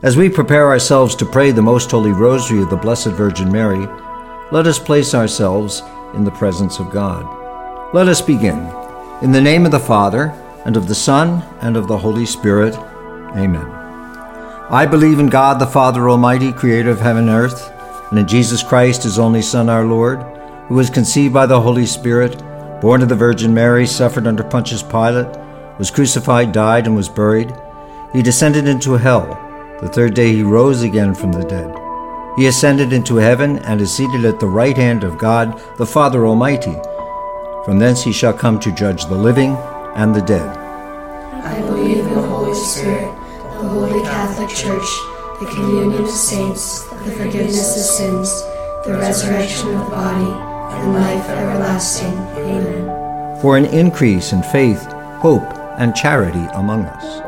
As we prepare ourselves to pray the Most Holy Rosary of the Blessed Virgin Mary, let us place ourselves in the presence of God. Let us begin. In the name of the Father, and of the Son, and of the Holy Spirit. Amen. I believe in God the Father Almighty, creator of heaven and earth, and in Jesus Christ, his only Son, our Lord, who was conceived by the Holy Spirit, born of the Virgin Mary, suffered under Pontius Pilate, was crucified, died, and was buried. He descended into hell. The third day he rose again from the dead. He ascended into heaven and is seated at the right hand of God, the Father Almighty. From thence he shall come to judge the living and the dead. I believe in the Holy Spirit, the Holy Catholic Church, the communion of saints, the forgiveness of sins, the resurrection of the body, and life everlasting. Amen. For an increase in faith, hope, and charity among us.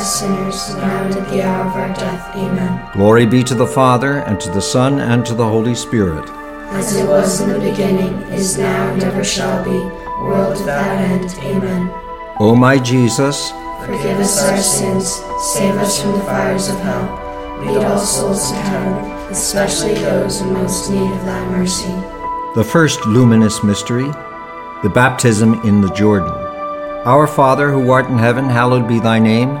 us sinners, now and at the hour of our death. Amen. Glory be to the Father, and to the Son, and to the Holy Spirit. As it was in the beginning, is now, and ever shall be, world without end. Amen. O my Jesus, Forgive us our sins, save us from the fires of hell. Lead all souls to heaven, especially those in most need of thy mercy. the first luminous mystery, the baptism in the Jordan. Our Father who art in heaven, hallowed be thy name.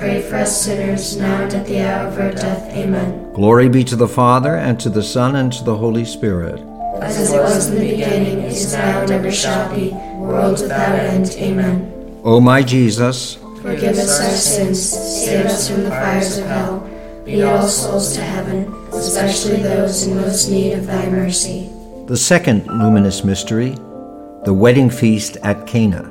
pray for us sinners, now and at the hour of our death. Amen. Glory be to the Father, and to the Son, and to the Holy Spirit. As it was in the beginning, is now, and ever shall be, world without end. Amen. O my Jesus, Forgive us our sins, save us from the fires of hell. Lead all souls to heaven, especially those in most need of thy mercy. the second luminous mystery, the wedding feast at Cana.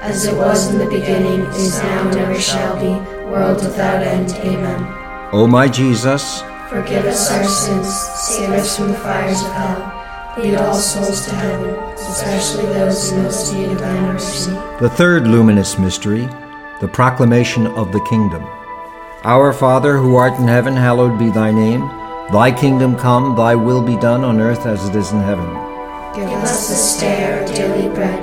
As it was in the beginning, is now, and ever shall be, world without end. Amen. O my Jesus, Forgive us our sins, save us from the fires of hell. Lead all souls to heaven, especially those in most need of thy mercy. the third luminous mystery, the proclamation of the kingdom. Our Father, who art in heaven, hallowed be thy name. Thy kingdom come, thy will be done on earth as it is in heaven. Give us this day our daily bread,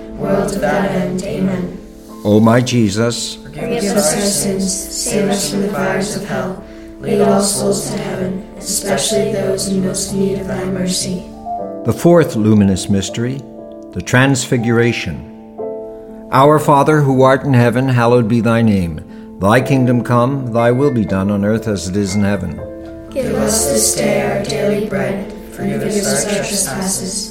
world without end. Amen. O my Jesus, Forgive us our sins, save us from the fires of hell, lead all souls to heaven, especially those in most need of thy mercy. the fourth luminous mystery, the Transfiguration. Our Father, who art in heaven, hallowed be thy name. Thy kingdom come, thy will be done on earth as it is in heaven. Give us this day our daily bread, forgive us our trespasses,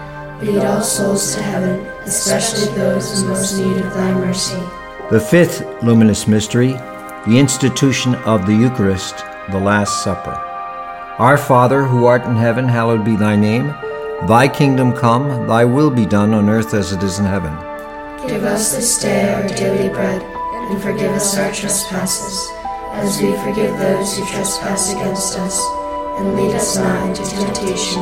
lead all souls to heaven, especially those in most need of thy mercy. the fifth luminous mystery, the institution of the Eucharist, the Last Supper. Our Father, who art in heaven, hallowed be thy name. Thy kingdom come, thy will be done on earth as it is in heaven. Give us this day our daily bread, and forgive us our trespasses, as we forgive those who trespass against us. And lead us not into temptation,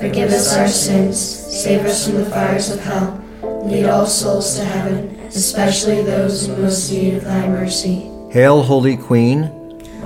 Forgive us our sins, save us from the fires of hell, lead all souls to heaven, especially those in most need of thy mercy. Hail, Holy Queen,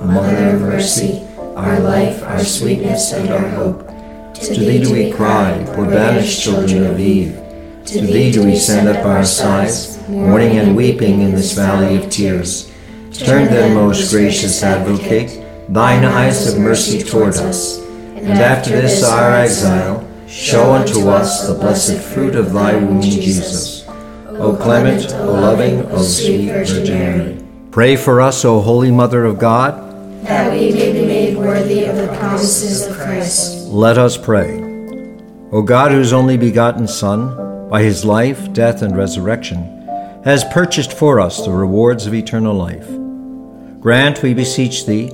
Mother of mercy, our life, our sweetness, and our hope. to thee do we cry, poor banished children of Eve. To thee do we send up our sighs, mourning and weeping in this valley of tears. Turn then, most gracious advocate, thine eyes of mercy toward us, and after this our exile, show unto us the blessed fruit of thy womb, Jesus. O clement, O loving, O sweet Virgin Mary. Pray for us, O Holy Mother of God. that we may be made worthy of the promises of Christ. Let us pray. O God, whose only begotten Son, by his life, death, and resurrection, has purchased for us the rewards of eternal life, grant, we beseech thee,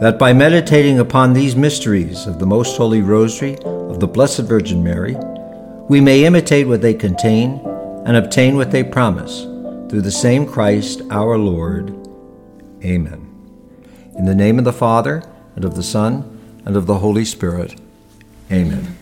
that by meditating upon these mysteries of the most holy rosary of the Blessed Virgin Mary, we may imitate what they contain and obtain what they promise, through the same Christ our Lord. Amen. In the name of the Father, and of the Son, and of the Holy Spirit. Amen.